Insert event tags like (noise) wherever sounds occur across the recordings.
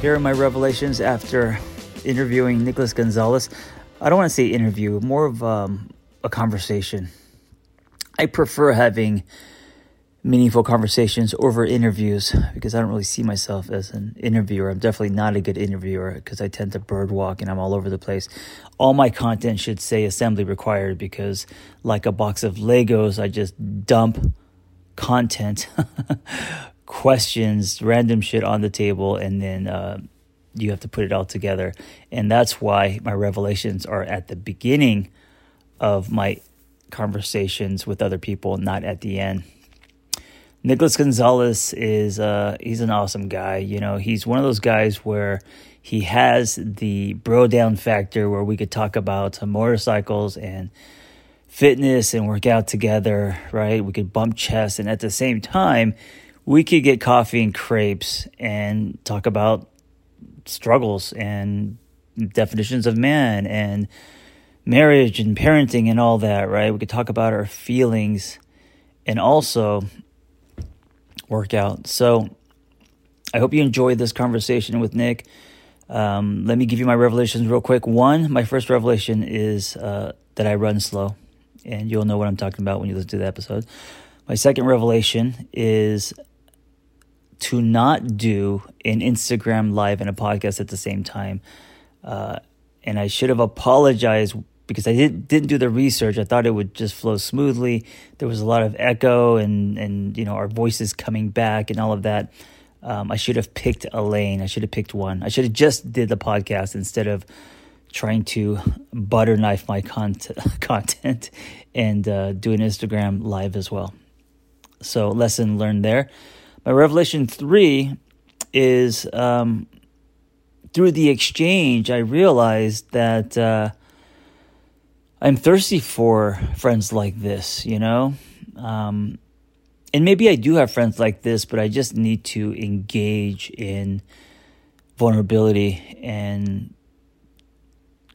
Here are my revelations after interviewing Nicholas Gonzalez. I don't want to say interview, more of um, a conversation. I prefer having meaningful conversations over interviews because I don't really see myself as an interviewer. I'm definitely not a good interviewer because I tend to bird walk and I'm all over the place. All my content should say assembly required because, like a box of Legos, I just dump content (laughs) questions, random shit on the table, and then uh, you have to put it all together. And that's why my revelations are at the beginning of my conversations with other people, not at the end. Nicholas Gonzalez is uh, he's an awesome guy. You know, he's one of those guys where he has the bro down factor where we could talk about motorcycles and fitness and work out together, right? We could bump chests and at the same time we could get coffee and crepes and talk about struggles and definitions of man and marriage and parenting and all that, right? We could talk about our feelings and also work out. So I hope you enjoyed this conversation with Nick. Um, let me give you my revelations real quick. One, my first revelation is uh, that I run slow, and you'll know what I'm talking about when you listen to the episode. My second revelation is to not do an Instagram live and a podcast at the same time. Uh, and I should have apologized because I didn't didn't do the research. I thought it would just flow smoothly. There was a lot of echo and and you know our voices coming back and all of that. Um, I should have picked a lane. I should have picked one. I should have just did the podcast instead of trying to butter knife my content (laughs) content and uh, do an Instagram live as well. So lesson learned there. My Revelation 3 is um, through the exchange, I realized that uh, I'm thirsty for friends like this, you know? Um, and maybe I do have friends like this, but I just need to engage in vulnerability and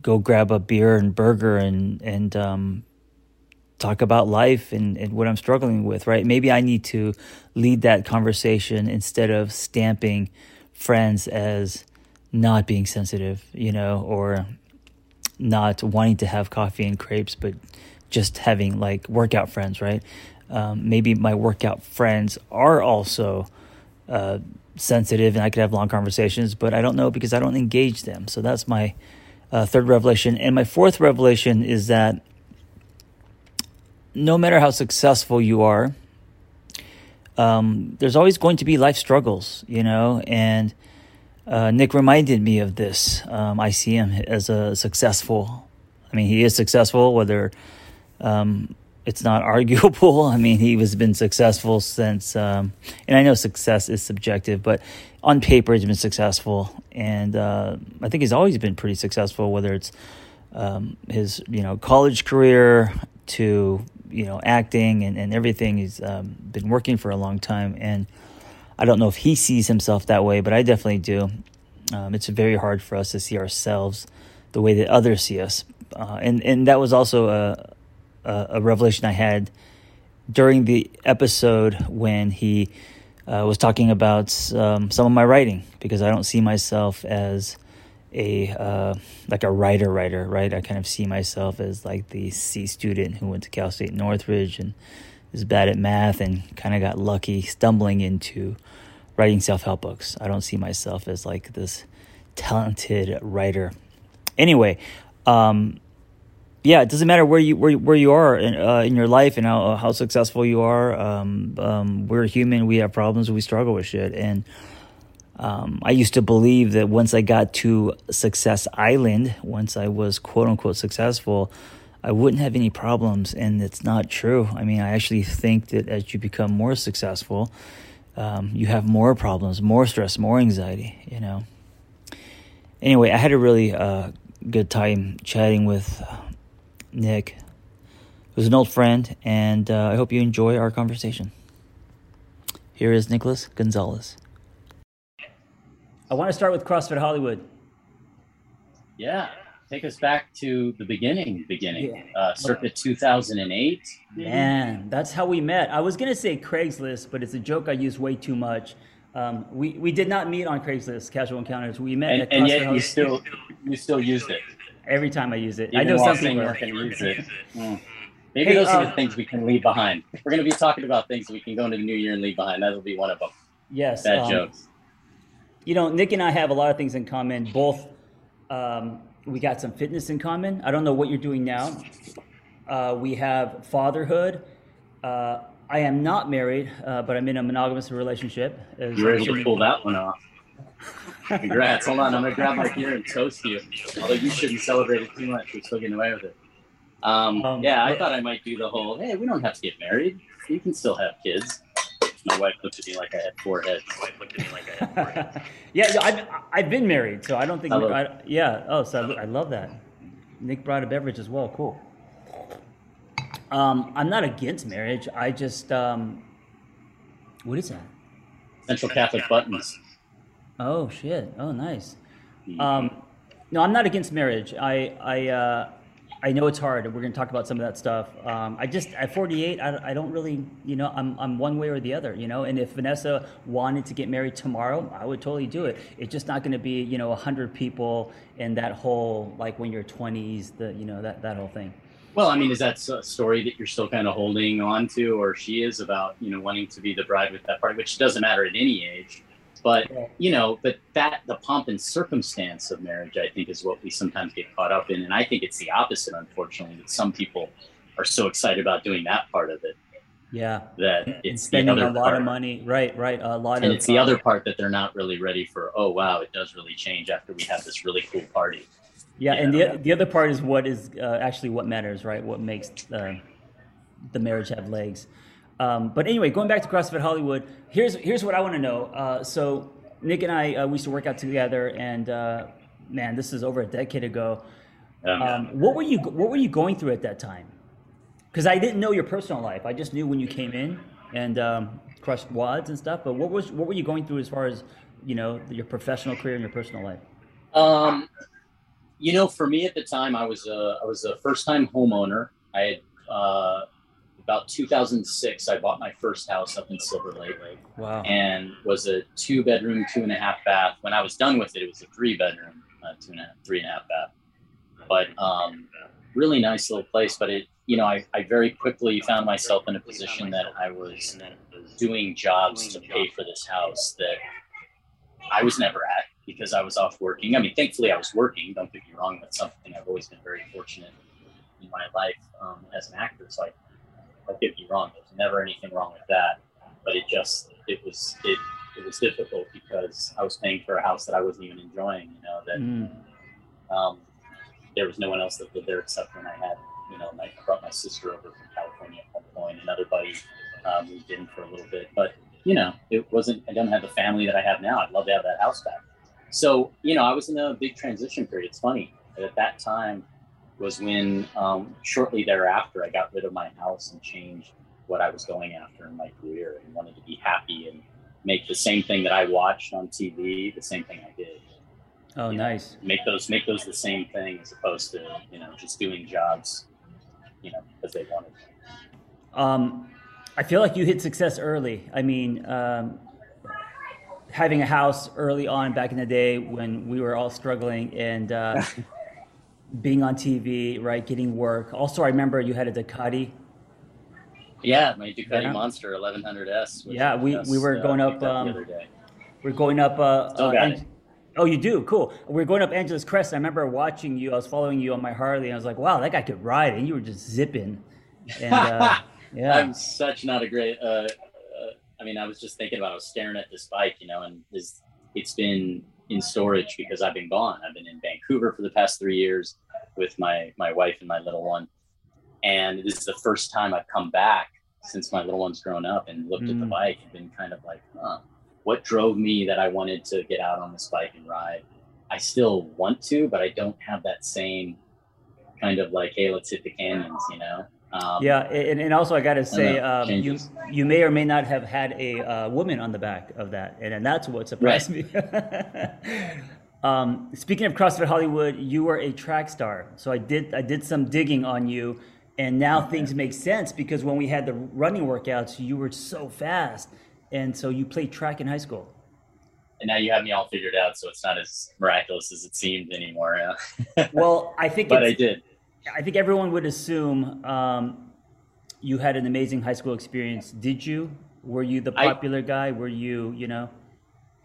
go grab a beer and burger and and um, talk about life and, and what I'm struggling with, right? Maybe I need to lead that conversation instead of stamping friends as not being sensitive, you know, or not wanting to have coffee and crepes, but just having like workout friends, right? Um, maybe my workout friends are also uh, sensitive and I could have long conversations, but I don't know because I don't engage them. So that's my uh, third revelation. And my fourth revelation is that no matter how successful you are, um, there's always going to be life struggles, you know. And uh, Nick reminded me of this. Um, I see him as a successful. I mean, he is successful, whether um, it's not (laughs) arguable. I mean, he has been successful since, um, and I know success is subjective, but on paper, he's been successful, and uh, I think he's always been pretty successful. Whether it's um, his, you know, college career to you know acting and, and everything, he's um, been working for a long time, and I don't know if he sees himself that way, but I definitely do. Um, it's very hard for us to see ourselves the way that others see us, uh, and and that was also a a, a revelation I had during the episode when he uh, was talking about um, some of my writing because I don't see myself as a uh, like a writer writer right I kind of see myself as like the C student who went to Cal State Northridge and is bad at math and kind of got lucky stumbling into writing self-help books I don't see myself as like this talented writer anyway um, yeah, it doesn't matter where you where where you are in, uh, in your life and how how successful you are. Um, um, we're human. We have problems. We struggle with shit. And um, I used to believe that once I got to Success Island, once I was quote unquote successful, I wouldn't have any problems. And it's not true. I mean, I actually think that as you become more successful, um, you have more problems, more stress, more anxiety. You know. Anyway, I had a really uh, good time chatting with Nick, who's an old friend, and uh, I hope you enjoy our conversation. Here is Nicholas Gonzalez. I want to start with CrossFit Hollywood. Yeah, take us back to the beginning, beginning, yeah. uh, circa 2008. Man, that's how we met. I was going to say Craigslist, but it's a joke I use way too much. Um, we, we did not meet on Craigslist Casual Encounters. We met and, and yet you still you still used it every time I use it. Even I know something. people are going to use it. Mm. Maybe hey, those are the um, things we can leave behind. We're going to be talking about things we can go into the new year and leave behind. That'll be one of them. Yes. Bad um, jokes. You know, Nick and I have a lot of things in common. Both, um, we got some fitness in common. I don't know what you're doing now. Uh, we have fatherhood. Uh, I am not married, uh, but I'm in a monogamous relationship. You're able to pull that one off. Congrats. Hold on. I'm going to grab my beer and toast you. Although you shouldn't celebrate it too much. We're still getting away with it. Um, um, yeah, I thought I might do the whole, hey, we don't have to get married. You can still have kids. My wife looked at me like I had four heads. My wife looked at me like I had four heads. (laughs) yeah, I've, I've been married, so I don't think. I, yeah. Oh, so I, I, love that. Nick brought a beverage as well. Cool. Um, I'm not against marriage. I just, um, what is that? Central Catholic buttons. Oh shit! Oh nice. Mm-hmm. Um, no, I'm not against marriage. I I uh, I know it's hard, and we're going to talk about some of that stuff. Um, I just at 48, I, I don't really, you know, I'm I'm one way or the other, you know. And if Vanessa wanted to get married tomorrow, I would totally do it. It's just not going to be, you know, hundred people and that whole like when you're 20s, the you know that that whole thing. Well, I mean, is that a story that you're still kind of holding on to, or she is about, you know, wanting to be the bride with that party, which doesn't matter at any age. But you know, but that the pomp and circumstance of marriage, I think, is what we sometimes get caught up in, and I think it's the opposite, unfortunately, that some people are so excited about doing that part of it. Yeah, that it's spending a lot part. of money, right? Right, a lot and of. And it's the other part that they're not really ready for. Oh wow, it does really change after we have this really cool party. Yeah, and the the other part is what is uh, actually what matters, right? What makes uh, the marriage have legs. Um, but anyway, going back to CrossFit Hollywood, here's here's what I want to know. Uh, so Nick and I uh, we used to work out together, and uh, man, this is over a decade ago. Um, what were you What were you going through at that time? Because I didn't know your personal life. I just knew when you came in and um, crushed WODs and stuff. But what was what were you going through as far as you know your professional career and your personal life? Um, you know, for me at the time, I was a I was a first time homeowner. I had uh, about 2006, I bought my first house up in Silver Lake. Wow. And was a two bedroom, two and a half bath. When I was done with it, it was a three bedroom, uh, two and a half, three and a half bath. But um, really nice little place. But it, you know, I, I very quickly found myself in a position that I was doing jobs to pay for this house that I was never at because I was off working. I mean, thankfully I was working. Don't get me wrong. That's something I've always been very fortunate in my life um, as an actor. So I get me wrong. There's never anything wrong with that, but it just it was it it was difficult because I was paying for a house that I wasn't even enjoying. You know that mm. um, there was no one else that lived there except when I had you know I brought my sister over from California at Pump Coin. Another buddy uh, moved in for a little bit, but you know, it wasn't. I don't have the family that I have now. I'd love to have that house back. So you know, I was in a big transition period. It's funny at that time was when um, shortly thereafter I got rid of my house and changed what I was going after in my career and wanted to be happy and make the same thing that I watched on TV, the same thing I did. Oh, you nice. Know, make those make those the same thing as opposed to you know just doing jobs, you know, because they wanted. Um, I feel like you hit success early. I mean, um, having a house early on back in the day when we were all struggling and uh, (laughs) being on TV, right, getting work. Also, I remember you had a Ducati. Yeah, my Ducati yeah. Monster 1100S. Yeah, we, we were uh, going up. Um, the other day. We're going up. Uh, Still got uh, it. Oh, you do? Cool. We are going up Angeles Crest. I remember watching you. I was following you on my Harley, and I was like, "Wow, that guy could ride!" And you were just zipping. And uh, (laughs) yeah, I'm such not a great. Uh, uh, I mean, I was just thinking about. I was staring at this bike, you know, and this, it's been in storage because I've been gone. I've been in Vancouver for the past three years with my my wife and my little one, and this is the first time I've come back since my little one's grown up and looked mm. at the mm. bike and been kind of like, huh, what drove me that I wanted to get out on this bike and ride? I still want to, but I don't have that same kind of like, hey, let's hit the canyons, you know? Um, yeah, and, and also I got to say, um, you you may or may not have had a uh, woman on the back of that, and, and that's what surprised right. me. (laughs) um, speaking of CrossFit Hollywood, you were a track star, so I did I did some digging on you, and now okay. things make sense because when we had the running workouts, you were so fast, and so you played track in high school. And now you have me all figured out, so it's not as miraculous as it seemed anymore. Yeah. well, I think, (laughs) but I did I think everyone would assume um, you had an amazing high school experience. Did you? Were you the popular I, guy? Were you, you know?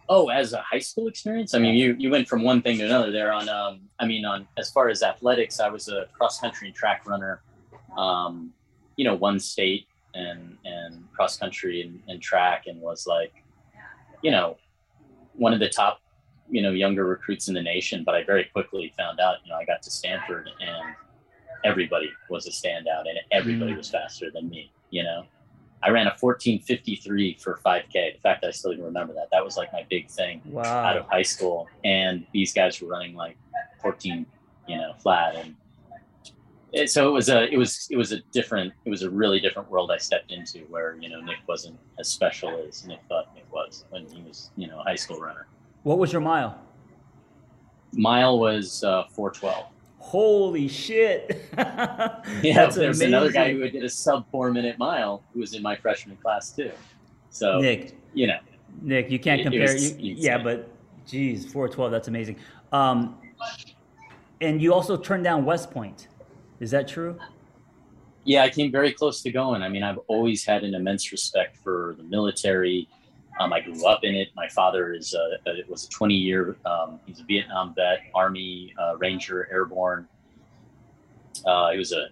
Oh, as a high school experience, I mean, you you went from one thing to another there. On, um, I mean, on as far as athletics, I was a cross country and track runner. Um, you know, won state and and cross country and, and track, and was like, you know, one of the top, you know, younger recruits in the nation. But I very quickly found out, you know, I got to Stanford and everybody was a standout and everybody mm. was faster than me, you know. I ran a 1453 for 5K. The fact that I still even remember that, that was like my big thing wow. out of high school. And these guys were running like 14, you know, flat. And it, so it was a, it was, it was a different, it was a really different world I stepped into where, you know, Nick wasn't as special as Nick thought Nick was when he was, you know, a high school runner. What was your mile? Mile was uh, 412 holy shit. (laughs) yeah, That's there's amazing. another guy who did a sub four minute mile who was in my freshman class too. So Nick, you know, Nick, you can't it, compare. It you, yeah, but geez, four twelve. That's amazing. Um, and you also turned down West Point. Is that true? Yeah, I came very close to going. I mean, I've always had an immense respect for the military, um, I grew up in it. My father is a, a was a 20 year. Um, he's a Vietnam vet, Army uh, Ranger, airborne. Uh, he was a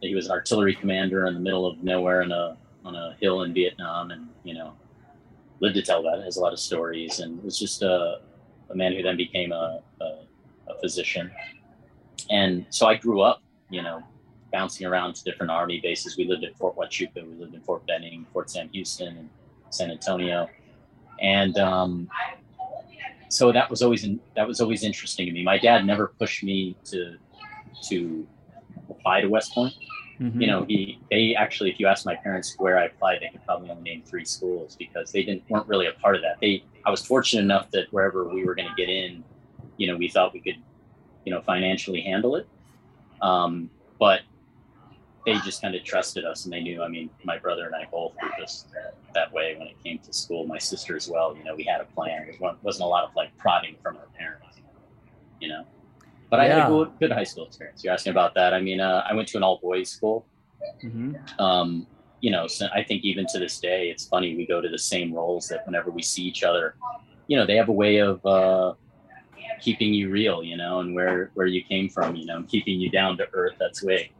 he was an artillery commander in the middle of nowhere in a on a hill in Vietnam, and you know lived to tell that. Has a lot of stories, and was just a, a man who then became a, a, a physician. And so I grew up, you know, bouncing around to different army bases. We lived at Fort Huachuca, we lived in Fort Benning, Fort Sam Houston, and San Antonio and um, so that was always in, that was always interesting to me. My dad never pushed me to to apply to West Point. Mm-hmm. You know, he they actually, if you ask my parents where I applied, they could probably only name three schools because they didn't weren't really a part of that. They I was fortunate enough that wherever we were going to get in, you know, we thought we could, you know, financially handle it. Um, but they just kind of trusted us and they knew i mean my brother and i both were just that way when it came to school. My sister as well you know we had a plan. It wasn't a lot of like prodding from our parents you know? But yeah. i had a good, good, high school experience. You're asking about that. I mean uh, i went to an all boys school. Mm-hmm. um, you know so i think even to this day it's funny we go to the same roles that whenever we see each other you know they have a way of uh, keeping you real you know and where where you came from you know keeping you down to earth. That's way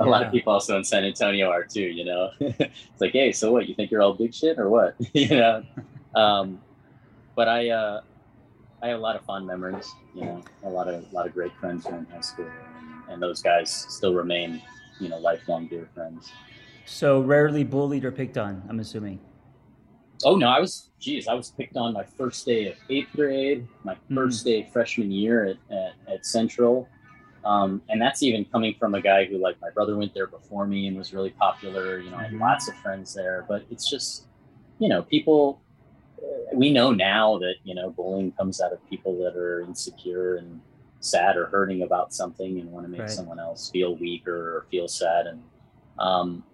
a yeah. lot of people also in San Antonio are too, you know. (laughs) it's like, hey, so what? You think you're all big shit or what? (laughs) you know. Um, but I, uh, I have a lot of fond memories. You know, a lot of a lot of great friends from high school, and, and those guys still remain, you know, lifelong dear friends. So rarely bullied or picked on. I'm assuming. Oh no, I was. Geez, I was picked on my first day of eighth grade, my 1st mm. day freshman year at, at, at Central. Um, and that's even coming from a guy who, like, my brother went there before me and was really popular. You know, I had mm-hmm. lots of friends there, but it's just, you know, people. Uh, we know now that you know bullying comes out of people that are insecure and sad or hurting about something and want to make right. someone else feel weaker or feel sad. And um,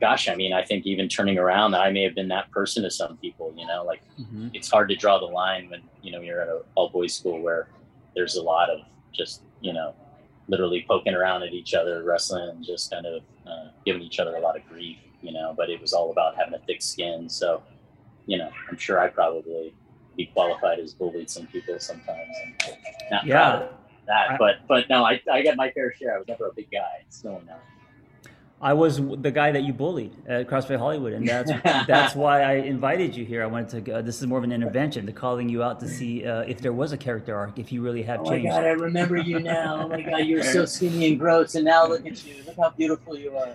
gosh, I mean, I think even turning around, I may have been that person to some people. You know, like mm-hmm. it's hard to draw the line when you know you're at a all boys school where there's a lot of just you know literally poking around at each other, wrestling, just kind of uh, giving each other a lot of grief, you know. But it was all about having a thick skin. So, you know, I'm sure I probably be qualified as bullied some people sometimes. And not yeah. that, I, but but no, I I got my fair share. I was never a big guy. Still not. I was the guy that you bullied at CrossFit Hollywood, and that's (laughs) that's why I invited you here. I wanted to. Uh, this is more of an intervention, to calling you out to see uh, if there was a character arc, if you really have oh changed. Oh my god, I remember you now. Oh my god, you were so (laughs) skinny and gross, and now look at you. Look how beautiful you are.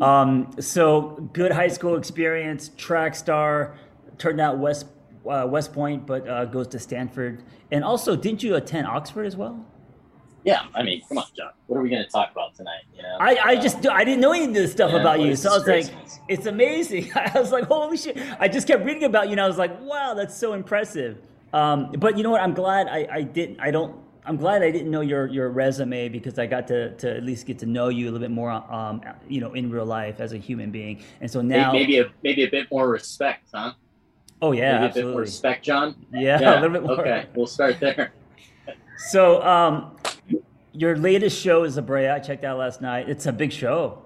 Um, so good high school experience, track star, turned out West uh, West Point, but uh, goes to Stanford, and also didn't you attend Oxford as well? Yeah, I mean, come on, John. What are we going to talk about tonight? You know, I, I just I didn't know any of this stuff yeah, about you, so I was like, it's amazing. (laughs) I was like, holy shit! I just kept reading about you, and I was like, wow, that's so impressive. Um, but you know what? I'm glad I, I didn't. I don't. I'm glad I didn't know your, your resume because I got to, to at least get to know you a little bit more, um, you know, in real life as a human being. And so now maybe a maybe a bit more respect, huh? Oh yeah, maybe absolutely. a bit more respect, John. Yeah, yeah. (laughs) a little bit more. Okay, we'll start there. so, um, your latest show is La Brea. I checked out last night. It's a big show.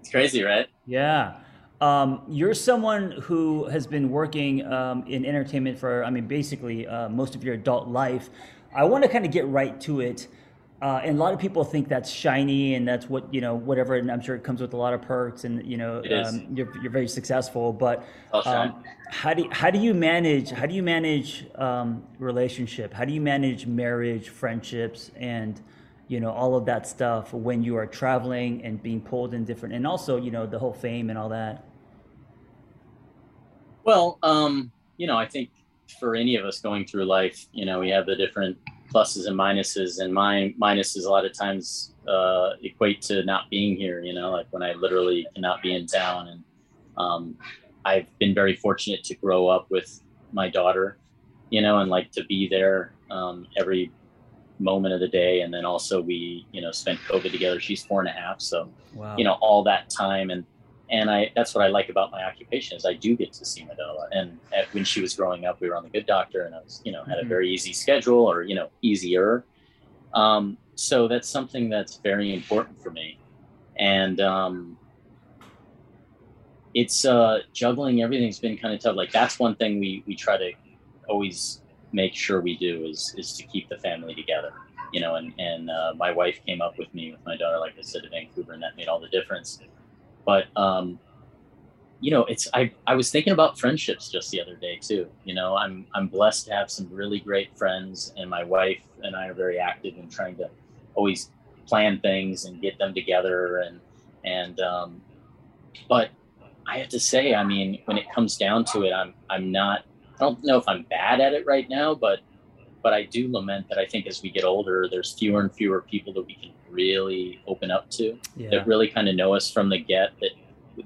It's crazy, right? Yeah. Um, you're someone who has been working um, in entertainment for, I mean, basically uh, most of your adult life. I want to kind of get right to it. Uh, and a lot of people think that's shiny and that's what you know whatever and i'm sure it comes with a lot of perks and you know um, you're, you're very successful but um, how do how do you manage how do you manage um, relationship how do you manage marriage friendships and you know all of that stuff when you are traveling and being pulled in different and also you know the whole fame and all that well um, you know i think for any of us going through life you know we have the different pluses and minuses, and my minuses a lot of times uh, equate to not being here. You know, like when I literally cannot be in town, and um, I've been very fortunate to grow up with my daughter, you know, and like to be there um, every moment of the day. And then also we, you know, spent COVID together. She's four and a half, so wow. you know all that time and and I that's what I like about my occupation is I do get to see Madonna. And at, when she was growing up, we were on the Good Doctor, and I was you know had mm-hmm. a very easy schedule, or you know easier. Um, so that's something that's very important for me, and um, it's uh, juggling everything's been kind of tough. Like that's one thing we we try to always make sure we do is is to keep the family together. You know, and and uh, my wife came up with me with my daughter, like I said, to Vancouver, and that made all the difference but um, you know, it's I I was thinking about friendships just the other day too. You know, I'm I'm blessed to have some really great friends, and my wife and I are very active in trying to always plan things and get them together and and um, but I have to say, I mean, when it comes down to it, I'm I'm not. I don't know if I'm bad at it right now, but but I do lament that I think as we get older, there's fewer and fewer people that we can really open up to yeah. that really kind of know us from the get that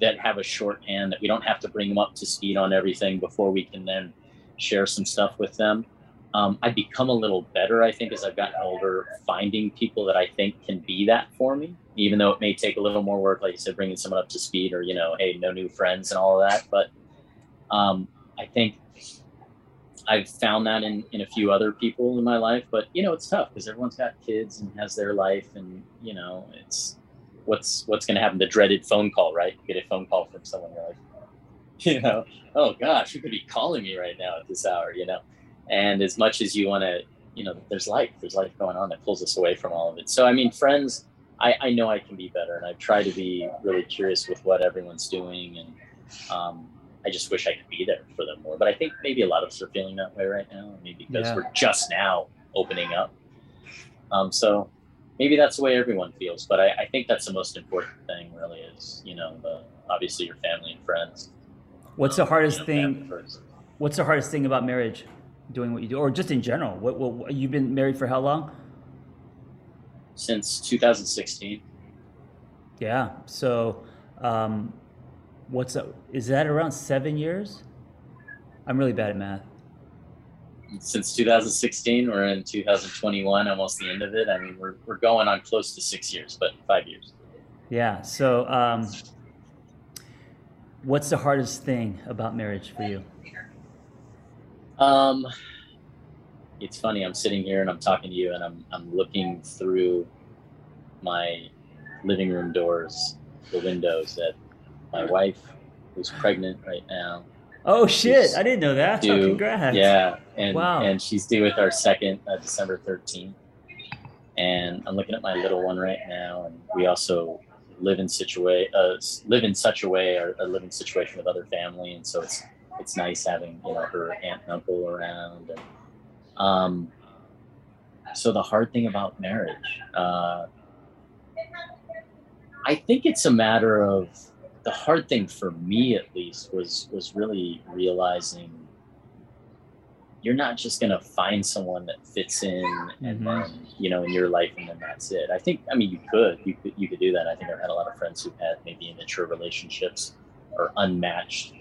that have a shorthand that we don't have to bring them up to speed on everything before we can then share some stuff with them. Um, I've become a little better, I think, as I've gotten older, finding people that I think can be that for me, even though it may take a little more work, like you said, bringing someone up to speed or, you know, hey, no new friends and all of that. But um, I think I've found that in, in a few other people in my life, but you know, it's tough because everyone's got kids and has their life and you know, it's what's, what's going to happen. The dreaded phone call, right? You get a phone call from someone you're like, (laughs) you know, oh gosh, you could be calling me right now at this hour, you know? And as much as you want to, you know, there's life, there's life going on that pulls us away from all of it. So, I mean, friends, I, I know I can be better and I try to be really curious with what everyone's doing and, um, I just wish I could be there for them more. But I think maybe a lot of us are feeling that way right now, maybe because yeah. we're just now opening up. Um, so maybe that's the way everyone feels. But I, I, think that's the most important thing. really is you know the, obviously your family and friends. What's the Um, hardest you know, thing? What's the hardest thing about marriage? Doing what you do, or just in general? What, what you've been married for how long? Since 2016, Yeah. So, um, what's up? Is that around seven years? I'm really bad at math. since 2016, we're in 2021, almost the end of it. I mean, we're we're going on close to six years, but five years. Yeah. So, um, what's the hardest thing about marriage for you? Um, it's funny. I'm sitting here and I'm talking to you, and I'm I'm looking through my living room doors, the windows at my wife, who's pregnant right now. Oh shit! I didn't know that. Oh, congrats. Yeah, and Wow. and she's due with our second uh, December 13th. And I'm looking at my little one right now, and we also live in situa- uh, live in such a way, or, or live in situation with other family, and so it's it's nice having you know her aunt and uncle around. And, um, so the hard thing about marriage, uh, I think it's a matter of the hard thing for me at least was was really realizing you're not just going to find someone that fits in and Mhm. then you know in your life and then that's it i think i mean you could you could you could do that i think i've had a lot of friends who've had maybe immature relationships or unmatched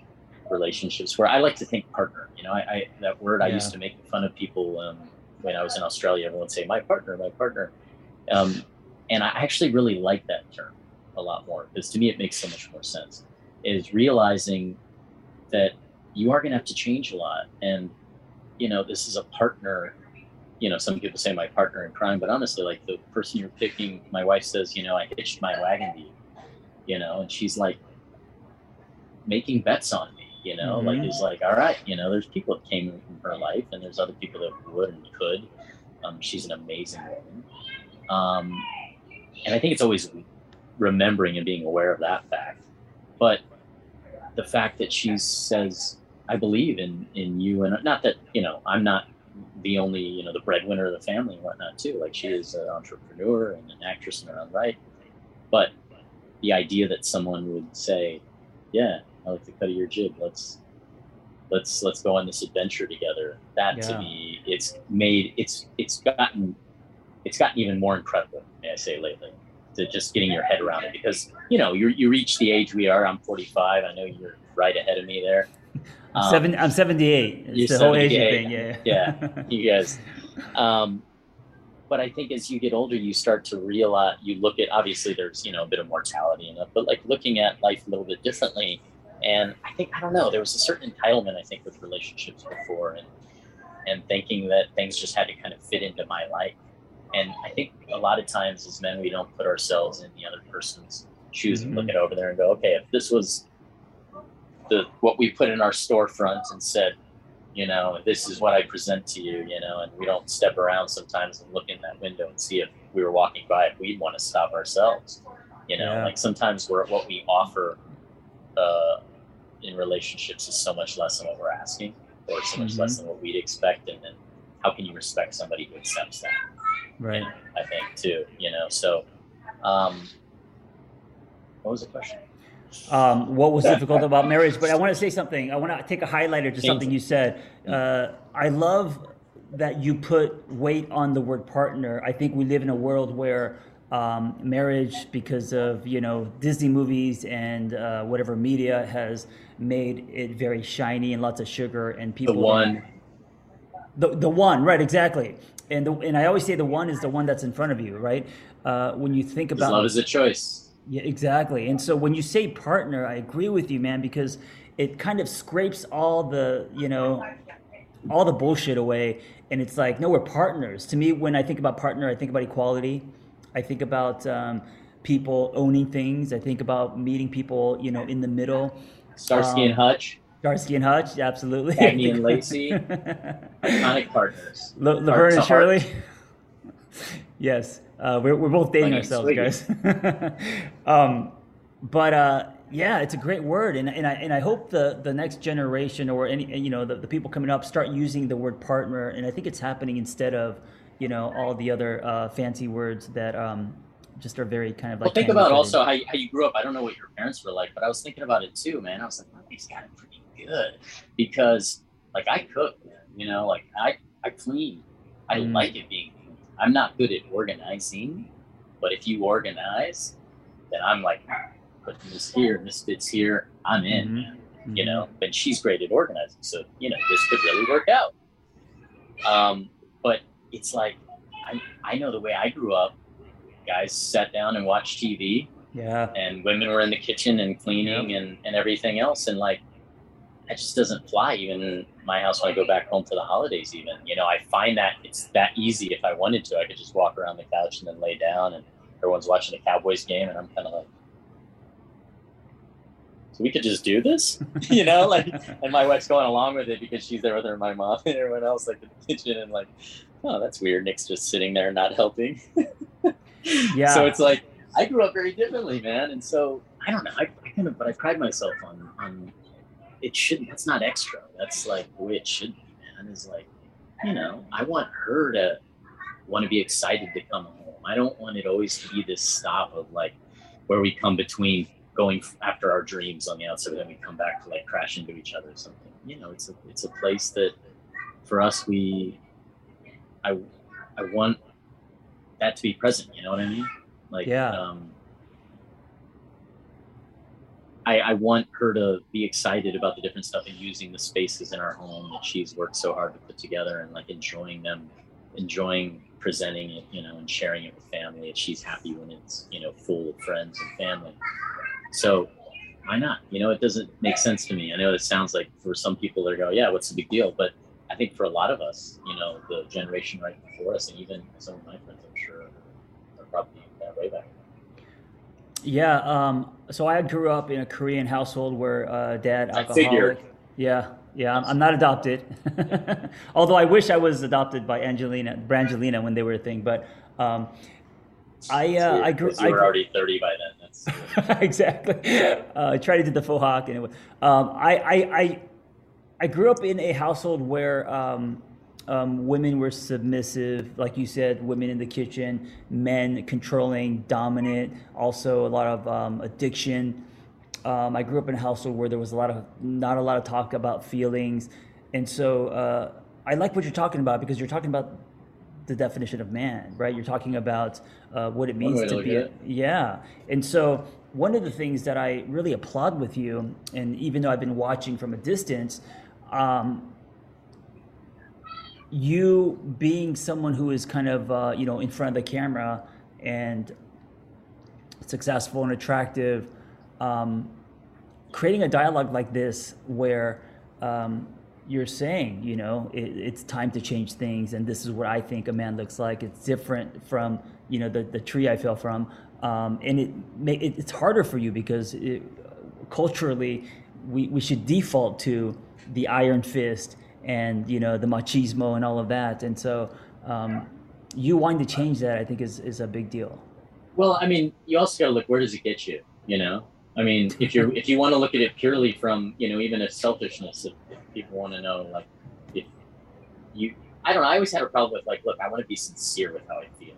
relationships where i like to think partner you know i, I that word i used to make fun of people um, when i was in australia everyone would say my partner my partner. Um, and i actually really like that term a lot more because to me it makes so much more sense is realizing that you are going to have to change a lot and you know this is a partner you know some people say my partner in crime but honestly like the person you're picking my wife says you know i hitched my wagon to you you know and she's like making bets on you know like Mhm. is like all right you know there's people that came in her life and there's other people that would and could. Um, she's an amazing woman. Um, and i think it's always remembering and being aware of that fact. But the fact that she says i believe in in you and not that you know i'm not the only you know the breadwinner of the family and whatnot too. Like she is an entrepreneur and an actress in her own right. But the idea that someone would say yeah i like the cut of your jib let's let's let's go on this adventure together that to me it's made it's it's gotten it's gotten even more incredible may i say lately to just getting your head around it because you know you you reach the age we are i'm 45 i know you're right ahead of me there (laughs) I'm Um, seven. I'm 78. It's the whole Asian thing. Yeah. Yeah. (laughs) you guys. Um, but I think as you get older, you start to realize you look at obviously there's you know a bit of mortality in it, but like looking at life a little bit differently. And I think I don't know, there was a certain entitlement I think with relationships before, and and thinking that things just had to kind of fit into my life. And I think a lot of times as men, we don't put ourselves in the other person's shoes and look Mhm. it over there and go, okay, if this was the what we put in our storefront and said, you know, this is what I present to you, you know, and we don't step around sometimes and look in that window and see if we were walking by if we'd want to stop ourselves. You know, Yeah. like sometimes we're what we offer uh, in relationships is so much less than what we're asking, or so much Mhm. less than what we'd expect, and then how can you respect somebody who accepts that? Right. I think too, you know. So, um, what was the question? um, what was difficult about marriage. But I want to say something. I want to take a highlighter to something you said. Uh, I love that you put weight on the word partner. I think we live in a world where um, marriage, because of you know Disney movies and uh, whatever media, has made it very shiny and lots of sugar and people. don't- one, the the one, right? Exactly. And the, and I always say the one is the one that's in front of you, right? Uh, when you think about love is a choice. yeah, exactly. And so when you say partner, I agree with you, man, because it kind of scrapes all the, you know, all the bullshit away. And it's like, no, we're partners. To me, when I think about partner, I think about equality. I think about um, people owning things. I think about meeting people, you know, in the middle. Starsky Um, and Hutch, Starsky and Hutch, absolutely. Cagney and (laughs) Lacey, iconic partners. Laverne and. Shirley. (laughs) yes, uh, we're, we're both dating Swinging, ourselves, guys. (laughs) um, but uh, yeah, it's a great word, and, and I and I hope the the next generation or any you know the, the people coming up start using the word partner, and I think it's happening instead of you know all the other uh, fancy words that um, just are very kind of like. Well, think about also how you, how you grew up. I don't know what your parents were like, but I was thinking about it too, man. I was like, he's got it pretty good because, like, I cook, you know, like I I clean. I mm. like it being clean. I'm not good at organizing, but if you organize, then I'm like putting this here, this fits here. I'm in, mm-hmm. man. Mm-hmm. You know, and she's great at organizing, so you know this could really work out. Um, but it's like I I know the way I grew up. Guys sat down and watched TV. Yeah. And women were in the kitchen and cleaning yep. and, and everything else. And like that just doesn't fly even in my house when I go back home for the holidays even. You know, I find that it's that easy if I wanted to. I could just walk around the couch and then lay down and everyone's watching a Cowboys game and I'm kinda like so we could just do this, (laughs) you know, like, and my wife's going along with it because she's there with her, my mom, and everyone else, like in the kitchen, and like, oh, that's weird. Nick's just sitting there not helping. (laughs) yeah. So it's like I grew up very differently, man, and so I don't know. I, I kind of, but I pride myself on on it shouldn't. That's not extra. That's like the way it should be, man. Is like, you know, I want her to want to be excited to come home. I don't want it always to be this stop of like where we come between going after our dreams on the outside, and then we come back to like crash into each other or something. You know, it's a it's a place that for us we I I want that to be present. You know what I mean? Like yeah. Um, I, I want her to be excited about the different stuff and using the spaces in our home that she's worked so hard to put together and like enjoying them, enjoying presenting it, you know, and sharing it with family. And she's happy when it's, you know, full of friends and family. So why not? You know, it doesn't make sense to me. I know it sounds like for some people they go, yeah, what's the big deal? But I think for a lot of us, you know, the generation right before us, and even some of my friends, I'm sure, are probably that way back. Yeah. Um, so I grew up in a Korean household where uh, dad alcoholic. Yeah. Yeah, I'm, I'm not adopted. (laughs) Although I wish I was adopted by Angelina, Brangelina when they were a thing. But um, I uh, I grew. You were already 30 by then. (laughs) exactly. Uh, I tried to do the faux hawk, and it was. Um, I, I I I grew up in a household where um, um, women were submissive, like you said, women in the kitchen, men controlling, dominant, also a lot of um, addiction. Um, I grew up in a household where there was a lot of not a lot of talk about feelings, and so uh, I like what you're talking about because you're talking about the definition of man, right? You're talking about uh, what it means to be, a, yeah. And so one of the things that I really applaud with you, and even though I've been watching from a distance, um, you being someone who is kind of uh, you know in front of the camera and successful and attractive um, creating a dialogue like this where um, you're saying you know it, it's time to change things and this is what i think a man looks like it's different from you know the, the tree i fell from um, and it, it, it's harder for you because it, culturally we, we should default to the iron fist and you know the machismo and all of that. And so um, you wanting to change that, I think, is is a big deal. Well, I mean, you also got to look where does it get you? You know, I mean, if you're if you want to look at it purely from you know even a selfishness, if, if people want to know like if you, I don't know. I always had a problem with like, look, I want to be sincere with how I feel.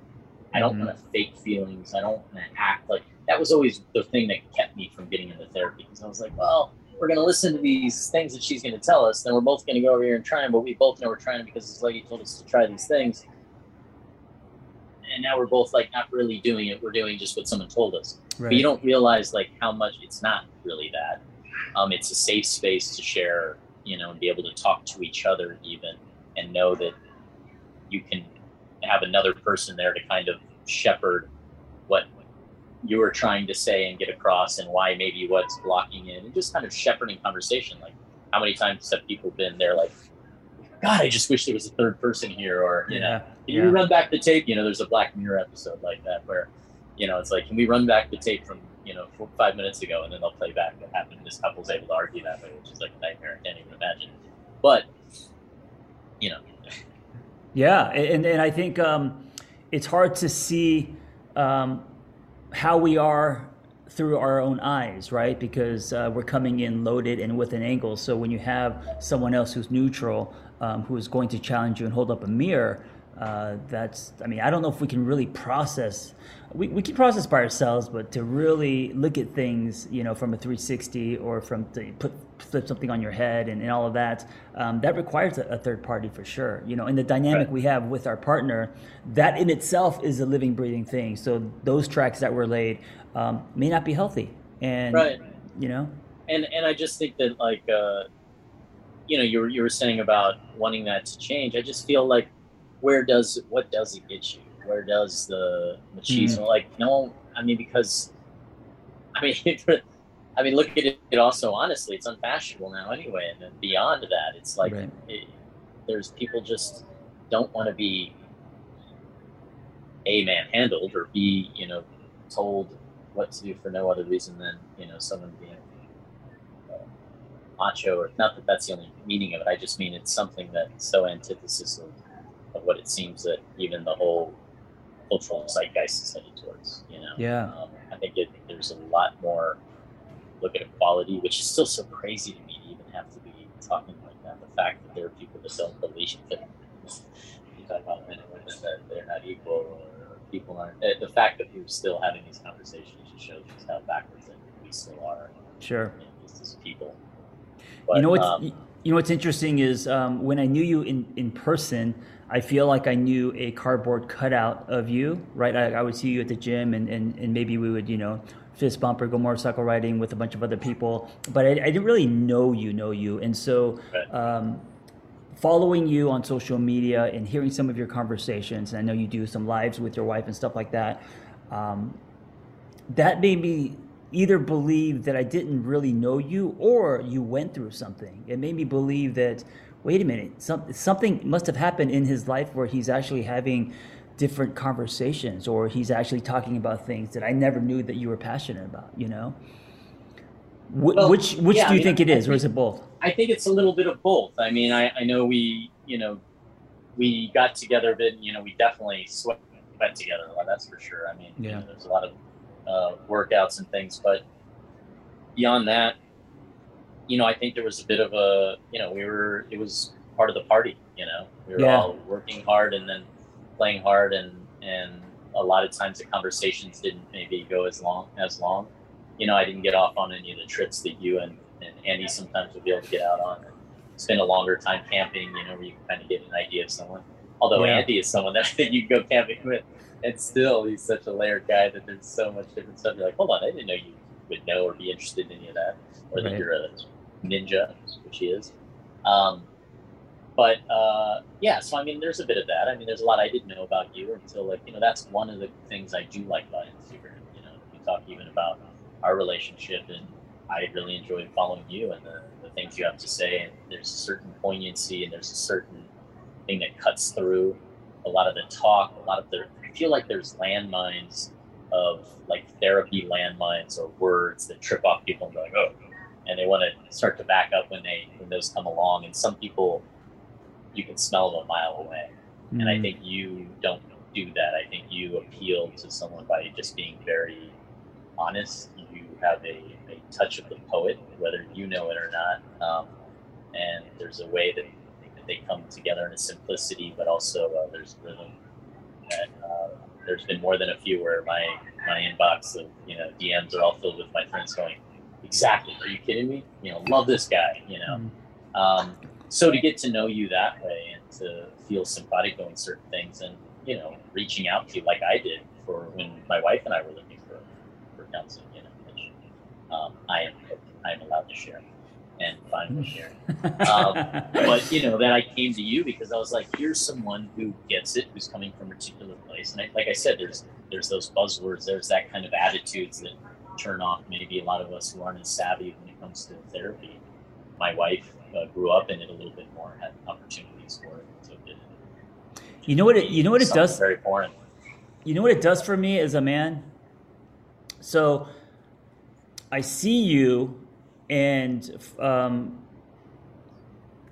I don't mm-hmm. want to fake feelings. I don't want to act like that was always the thing that kept me from getting into therapy because I was like, well, we're going to listen to these things that she's going to tell us. Then we're both going to go over here and try them, but we both know we're trying them because this lady told us to try these things. And now we're both like not really doing it. We're doing just what someone told us. Right. But you don't realize like how much it's not really that. Um, it's a safe space to share, you know, and be able to talk to each other even and know that you can have another person there to kind of shepherd what you were trying to say and get across and why maybe what's blocking it and just kind of shepherding conversation like how many times have people been there like god i just wish there was a third person here or you yeah, know yeah. you run back the tape you know there's a black mirror episode like that where you know it's like can we run back the tape from you know four, five minutes ago and then they'll play back what happened this couple's able to argue that way which is like a nightmare i can't even imagine but you know yeah and, and i think um, it's hard to see um, how we are through our own eyes, right? Because uh, we're coming in loaded and with an angle. So when you have someone else who's neutral, um, who is going to challenge you and hold up a mirror, uh, that's I mean I don't know if we can really process we, we can process by ourselves but to really look at things you know from a 360 or from to put flip something on your head and, and all of that um, that requires a, a, third party for sure you know and the dynamic right. we have with our partner that in itself is a living breathing thing so those tracks that were laid um, may not be healthy and right. you know and and I just think that like uh, you know you were you were saying about wanting that to change I just feel like where does what does it get you? Where does the machismo mm-hmm. like no? I mean because I mean (laughs) I mean look at it, it, also honestly it's unfashionable now anyway and then beyond that it's like right. it, there's people just don't want to be a man handled or be you know told what to do for no other reason than you know someone being uh, macho or not that that's the only meaning of it i just mean it's something that's so antithesis of of what it seems that even the whole cultural zeitgeist is headed towards. You know, yeah. Um, I think it, there's a lot more look at equality, which is still so crazy to me to even have to be talking like that. The fact that there are people that don't believe that (laughs) you talk about men and women that they're not equal or people aren't. Eh, the fact that we're still having these conversations just shows just how backwards that we still are. Sure. You know, as people. But, you know what's um, you know what's interesting is um, when I knew you in in person. I feel like I knew a cardboard cutout of you, right? I, I would see you at the gym, and, and, and maybe we would, you know, fist bump or go motorcycle riding with a bunch of other people. But I, I didn't really know you, know you, and so um, following you on social media and hearing some of your conversations, and I know you do some lives with your wife and stuff like that. Um, that made me either believe that I didn't really know you or you went through something. It made me believe that wait a minute, some, something must have happened in his life where he's actually having different conversations or he's actually talking about things that I never knew that you were passionate about, you know? Wh- well, which which yeah, do you I mean, think it is, think, or is it both? I think it's a little bit of both. I mean, I, I know we, you know, we got together, but you know, we definitely sweat together. Well, that's for sure. I mean, yeah. You know, there's a lot of uh, workouts and things, but beyond that, you know, I think there was a bit of a, you know, we were, it was part of the party, you know, we were yeah. all working hard and then playing hard and, and a lot of times the conversations didn't maybe go as long as long. You know, I didn't get off on any of the trips that you and, and Andy sometimes would be able to get out on. And spend a longer time camping, you know, where you can kind of get an idea of someone. Although yeah. Andy is someone (laughs) that I think you can go camping with, and still he's such a layered guy that there's so much different stuff. You're like, hold on, I didn't know you would know or be interested in any of that, or right. that you're a ninja, which he is. Um, but uh, yeah, so I mean, there's a bit of that. I mean, there's a lot I didn't know about you until like you know that's one of the things I do like about Instagram. You know, you talk even about our relationship, and I really enjoy following you and the, the things you have to say. And there's a certain poignancy, and there's a certain thing that cuts through a lot of the talk, a lot of the. I feel like there's landmines of like therapy landmines or words that trip off people and be like, oh, and they want to start to back up when they when those come along. And some people, you can smell them a mile away. Mm. And I mm. think you don't do that. I think you appeal to someone by just being very honest. You have a, a touch of the poet, whether you know it or not. Um, and there's a way that, that they come together in a simplicity, but also uh, there's rhythm. And uh, there's been more than a few where my my inbox of you know DMs are all filled with my friends going, exactly. Are you kidding me? You know, love this guy. You know, mm-hmm. um, so to get to know you that way and to feel sympathetic doing certain things, and you know, reaching out to you like I did for when my wife and I were looking for for counseling. You know, which um, I am I am allowed to share and finally share. (laughs) Um, but you know that I came to you because I was like, here's someone who gets it, who's coming from a particular place, and I, like I said, there's there's those buzzwords, there's that kind of attitudes that turn off maybe a lot of us who aren't as savvy when it comes to therapy. My wife uh, grew up in it a little bit more, had opportunities for it, so it. You know what it. You know what it does. Very foreign. You know what it does for me as a man. So, I see you, and um,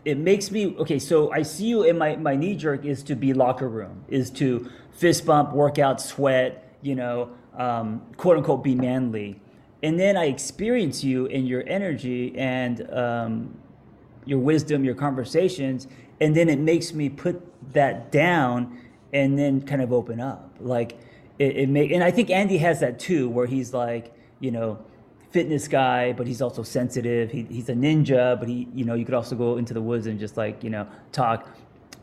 it makes me okay. So I see you, and my my knee jerk is to be locker room, is to fist bump, workout, sweat. You know, um, quote unquote be manly and then i experience you in your energy and um, your wisdom your conversations and then it makes me put that down and then kind of open up. Like it, it may, and I think Andy has that too, where he's like, you know, fitness guy, but he's also sensitive. He, he's a ninja, but he, you know, you could also go into the woods and just like, you know, talk.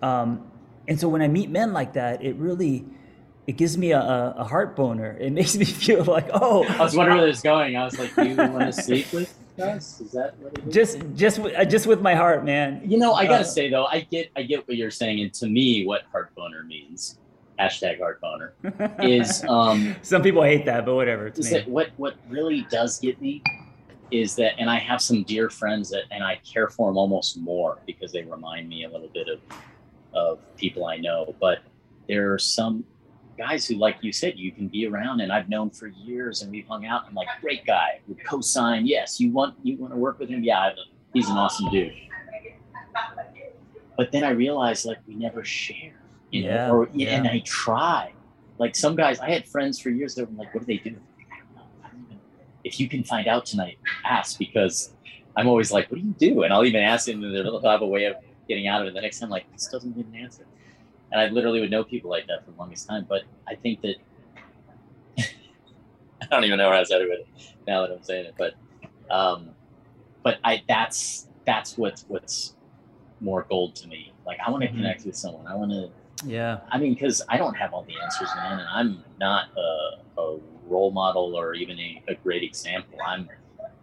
Um, and so when I meet men like that, it really, it gives me a, a heart boner. It (laughs) makes me feel like, oh, I was wondering where this going. I was like, do you want to (laughs) sleep with us? Is that what it is? Just, just, uh, just with my heart, man. You know, I gotta uh, say though, I get, I get what you're saying, and to me, what heart boner means hashtag heart boner (laughs) is um some people hate that but whatever is that what what really does get me is that and i have some dear friends that and i care for them almost more because they remind me a little bit of of people i know but there are some guys who like you said you can be around and i've known for years and we've hung out i'm like great guy would co-sign yes you want you want to work with him yeah he's an awesome dude but then i realized like we never share you yeah, know, or yeah. and I try. Like some guys, I had friends for years that were like, "What do they do?" I don't know. I don't even, if you can find out tonight, ask because I'm always like, "What do you do?" And I'll even ask them, and they'll have a way of getting out of it. The next time, like, this doesn't get an answer. And I literally would know people like that for the longest time. But I think that (laughs) I don't even know where I was at with it now that I'm saying it. But um, but I that's that's what's what's more gold to me. Like I want to mm-hmm. connect with someone. I want to yeah. I mean, because I don't have all the answers, man, and I'm not a, a role model or even a, a, great example. I'm,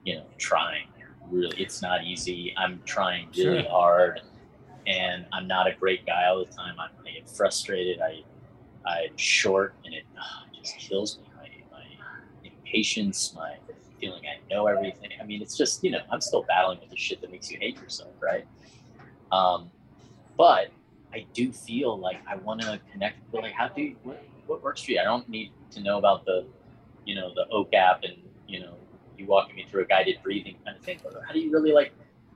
you know, trying. Really, it's not easy. I'm trying really sure. hard, and I'm not a great guy all the time. I'm, I get frustrated. I, I'm short, and it uh, just kills me. My, my impatience, my feeling I know everything. I mean, it's just you know, I'm still battling with the shit that makes you hate yourself, right? Um, but I do feel like I want to connect with like how do you, what what works for you? I don't need to know about the you know the OAK app and you know you walking me through a guided breathing kind of thing. But how do you really like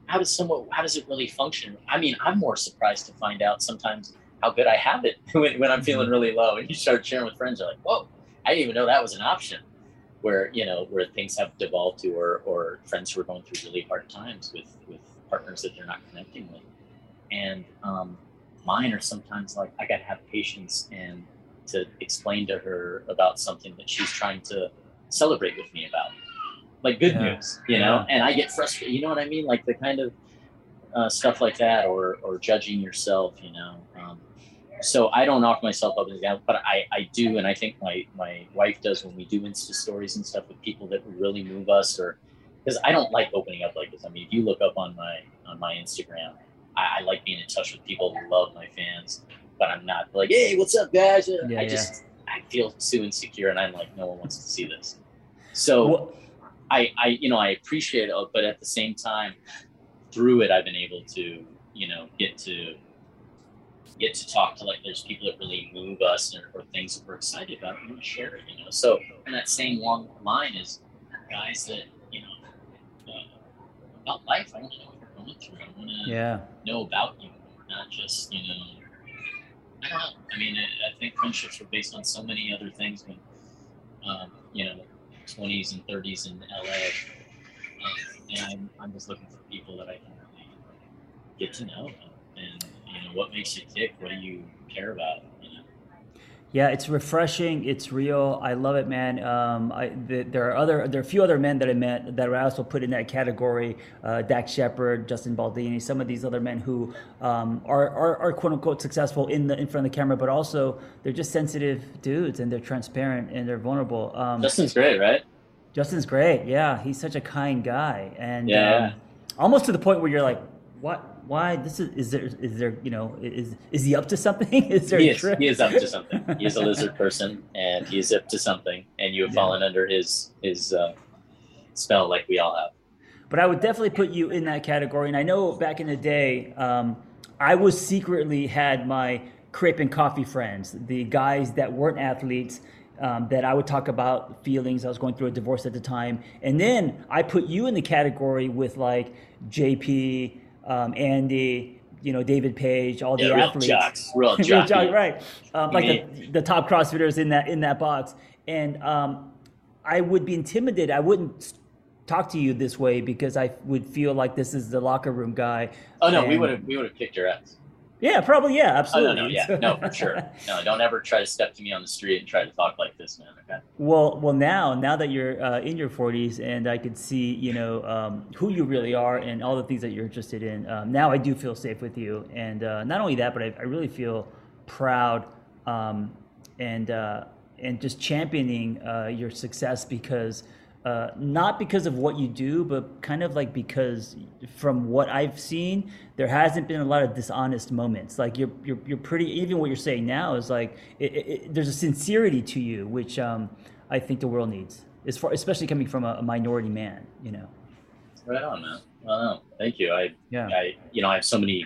how does someone how does it really function? I mean, I'm more surprised to find out sometimes how good I have it (laughs) when, when I'm feeling mm-hmm. really low and you start sharing with friends. You're like, whoa, I didn't even know that was an option. Where you know where things have devolved to, or or friends who are going through really hard times with with partners that they're not connecting with, and um, mine are sometimes like I got to have patience and to explain to her about something that she's trying to celebrate with me about, like good yeah. news, you know. Yeah. And I get frustrated. You know what I mean? Like the kind of uh, stuff like that, or or judging yourself, you know. Um, so I don't knock myself up as that, but I, I do, and I think my my wife does when we do Insta stories and stuff with people that really move us, or because I don't like opening up like this. I mean, if you look up on my on my Instagram, I, I, like being in touch with people who love my fans, but I'm not like, hey, what's up, guys? Yeah, I just I feel too insecure, and I'm like, no one wants to see this. So well, I, I, you know, I appreciate it, but at the same time, through it, I've been able to, you know, get to get to talk to like there's people that really move us or, or things that we're excited about and we share it, you know. So in that same long line is guys that you know uh, about life. I don't know what you're going through. I want to yeah. know about you not just you know. I don't know. I mean, I, I think friendships are based on so many other things. When um, you know, twenties and thirties in LA, and I'm, I'm just looking for people that I can really get to know, and you know, what makes you tick? What do you care about? Yeah, it's refreshing. It's real. I love it, man. Um, I, the, there are other, there are a few other men that I met that I also put in that category. Uh, Dax Shepard, Justin Baldoni, some of these other men who um, are, are, are, quote unquote successful in the in front of the camera, but also they're just sensitive dudes and they're transparent and they're vulnerable. Um, Justin's great, right? Justin's great. Yeah, he's such a kind guy, and yeah, um, almost to the point where you're like, what? Why this is is there is there you know is is he up to something (laughs) is there he is, he is up to (laughs) something he is a lizard person and he is up to something and you have yeah. fallen under his his uh, spell like we all have but i would definitely put you in that category and i know back in the day um, i was secretly had my crepe and coffee friends the guys that weren't athletes um, that I would talk about feelings. I was going through a divorce at the time. And then I put you in the category with like JP, um, Andy, you know, David Page, all yeah, the real athletes, jocks, real, (laughs) real jock, right? Um, like the, the, top CrossFitters in that in that box, and um, I would be intimidated. I wouldn't talk to you this way because I would feel like this is the locker room guy. Oh no, and, we would have we would have kicked your ass. Yeah, probably. Yeah, absolutely. Oh, no, no, yeah, no, for sure. (laughs) No, don't ever try to step to me on the street and try to talk like this, man. Okay. Well, well, now, now that you're uh, in your 40s, and I could see, you know, um, who you really are and all the things that you're interested in. Um, now, I do feel safe with you, and uh, not only that, but I, I really feel proud um, and uh, and just championing uh, your success because uh, not because of what you do, but kind of like because from what I've seen, there hasn't been a lot of dishonest moments. Like you're you're, you're pretty. Even what you're saying now is like it, it, there's a sincerity to you, which um, I think the world needs, as far, especially coming from a, a minority man. You know. Right on, man. Well, no, thank you. I yeah. I you know I have so many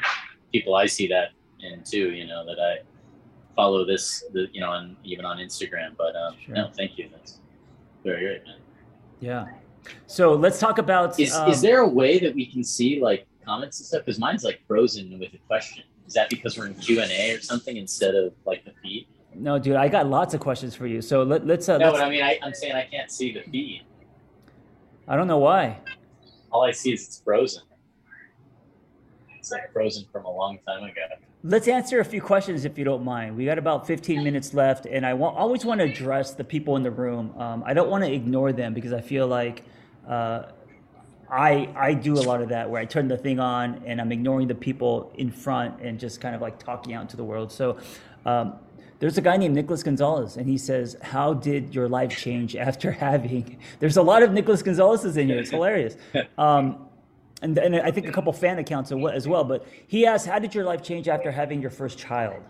people I see that in too. You know that I follow this, the, you know, on even on Instagram. But um, sure. no, thank you. That's very great, man. Yeah. So let's talk about. Is um, is there a way that we can see like comments and stuff? Because mine's like frozen with a question. Is that because we're in Q and A or something instead of like the feed? No, dude, I got lots of questions for you. So let, us Uh, no, let's, but I mean, I, I'm saying I can't see the feed. I don't know why. All I see is it's frozen. It's like frozen from a long time ago. Let's answer a few questions if you don't mind. We got about 15 minutes left, and I want, always want to address the people in the room. Um, I don't want to ignore them because I feel like uh, I I do a lot of that where I turn the thing on and I'm ignoring the people in front and just kind of like talking out into the world. So. Um, there's a guy named Nicholas Gonzalez, and he says, "How did your life change after (laughs) having?" There's a lot of Nicholas Gonzalez's in here. It's hilarious. (laughs) Um, and, and I think a couple fan accounts as well. But he asked, "How did your life change after having your first child?"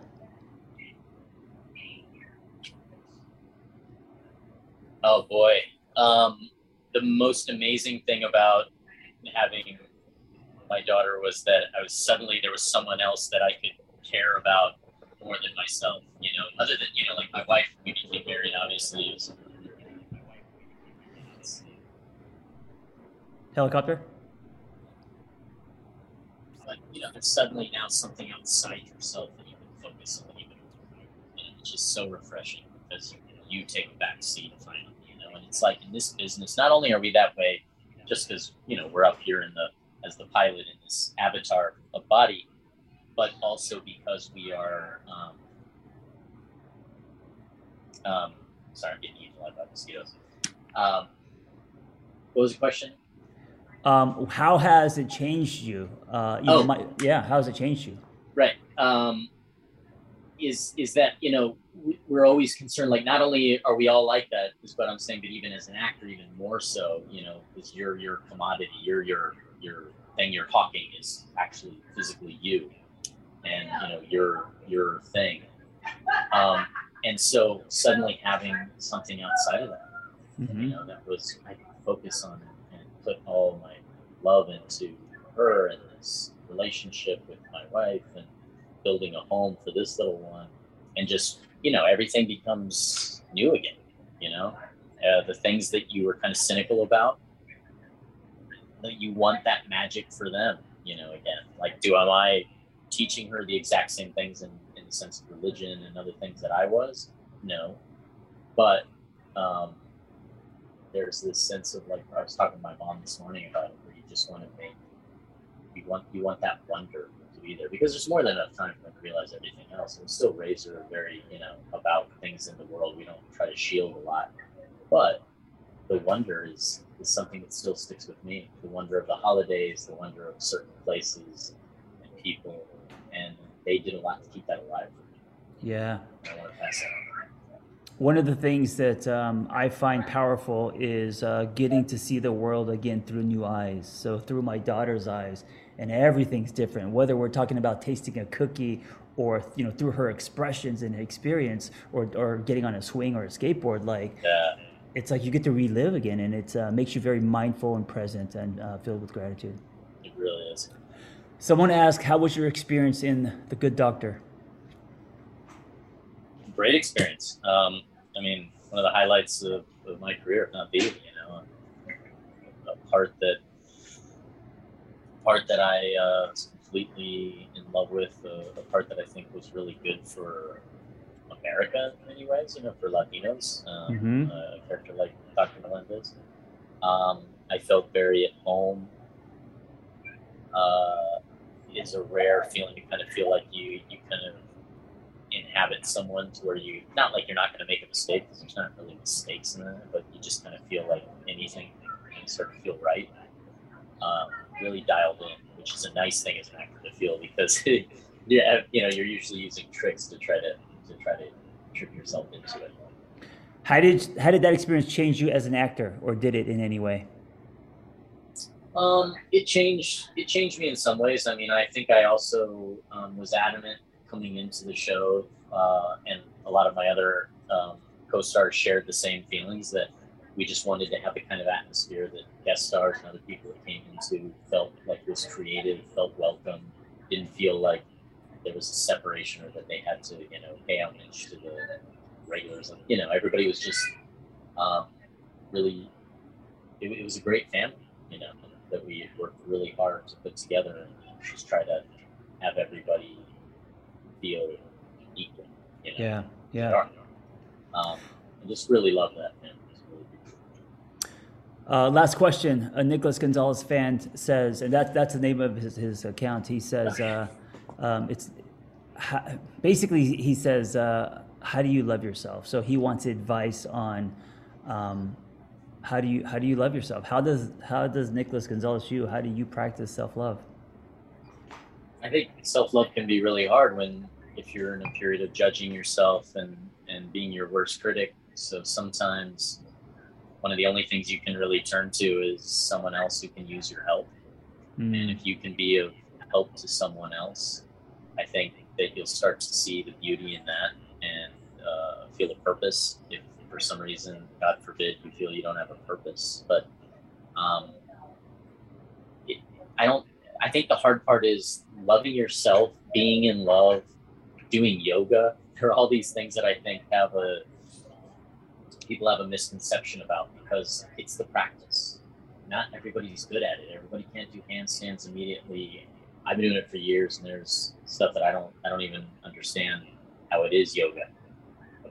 Oh boy, um, the most amazing thing about having my daughter was that I was suddenly there was someone else that I could care about more than myself. You know, other than you know, like my wife. We became married, obviously. Was, Helicopter you know, there's suddenly now something outside yourself that you can focus on. Even, and it's just so refreshing because you take a back seat finally, you know. And it's like in this business, not only are we that way, just because you know we're up here in the as the pilot in this avatar of body, but also because we are. Um, um, sorry, I'm getting eaten alive by mosquitoes. Um, what was the question? Um, how has it changed you? Uh, you oh. my, yeah, how has it changed you? Right. Um, is is that you know we're always concerned like not only are we all like that is what I'm saying, but even as an actor, even more so, you know, because you're your commodity, you're your your thing you're talking is actually physically you, and you know your your thing. Um, and so suddenly having something outside of that, mm-hmm. you know, that was I focus on put all my love into her and this relationship with my wife and building a home for this little one. And just you know everything becomes new again you know? Uh, the things that you were kind of cynical about that you want that magic for them you know again. Like do am i teaching her the exact same things in, in the sense of religion and other things that i was? No. But um, there's this sense of like I was talking to my mom this morning about it, where you just want to make you want you want that wonder to be there because there's more than enough time for them to realize everything else. And still raise her very you know about things in the world. We don't try to shield a lot, but the wonder is is something that still sticks with me. The wonder of the holidays, the wonder of certain places and people, and they did a lot to keep that alive for me. Yeah. I want to pass that on one of the things that um, I find powerful is uh, getting to see the world again through new eyes. So through my daughter's eyes, and everything's different. Whether we're talking about tasting a cookie, or you know through her expressions and experience, or or getting on a swing or a skateboard, like. Yeah. It's like you get to relive again, and it uh, makes you very mindful and present and uh, filled with gratitude. It really is. Someone asked, "How was your experience in The Good Doctor?" Great experience. Um, I mean, one of the highlights of, of my career, if not the, you know, a part that part that I uh, was completely in love with, uh, a part that I think was really good for America in many ways, you know, for Latinos, um, mm-hmm. a character like Dr. Melendez. Um, I felt very at home. Uh, is a rare feeling to kind of feel like you you kind of inhabit someone to where you not like you're not going to make a mistake because there's not really mistakes in that, but you just kind of feel like anything can start to feel right. Um, really dialed in, which is a nice thing as an actor to feel because (laughs) yeah, you know you're usually using tricks to try to to try to trip yourself into it. How did how did that experience change you as an actor, or did it in any way? Um, it changed. It changed me in some ways. I mean, I think I also um, was adamant coming into the show, uh, and a lot of my other um, co-stars shared the same feelings that we just wanted to have the kind of atmosphere that guest stars and other people that came into felt like was creative, felt welcome, didn't feel like there was a separation or that they had to, you know, pay homage to the regulars. You know, everybody was just um, really, it, it was a great family, you know that we worked really hard to put together and just try to have everybody feel equal. You know? Yeah, yeah. Um, I just really love that, man. uh, last question. A Nicholas Gonzalez fan says, and that, that's the name of his, his account. He says, uh, um, it's basically, he says, uh, how do you love yourself? So he wants advice on um, how do you how do you love yourself? How does how does Nicholas Gonzalez you? How do you practice self love? I think self love can be really hard when if you're in a period of judging yourself and and being your worst critic. So sometimes one of the only things you can really turn to is someone else who can use your help. Mm. And if you can be of help to someone else, I think that you'll start to see the beauty in that and uh, feel a purpose. If for some reason, God forbid, you feel you don't have a purpose. But um, it, I don't. I think the hard part is loving yourself, being in love, doing yoga. There are all these things that I think have a people have a misconception about because it's the practice. Not everybody's good at it. Everybody can't do handstands immediately. I've been doing it for years, and there's stuff that I don't I don't even understand how it is yoga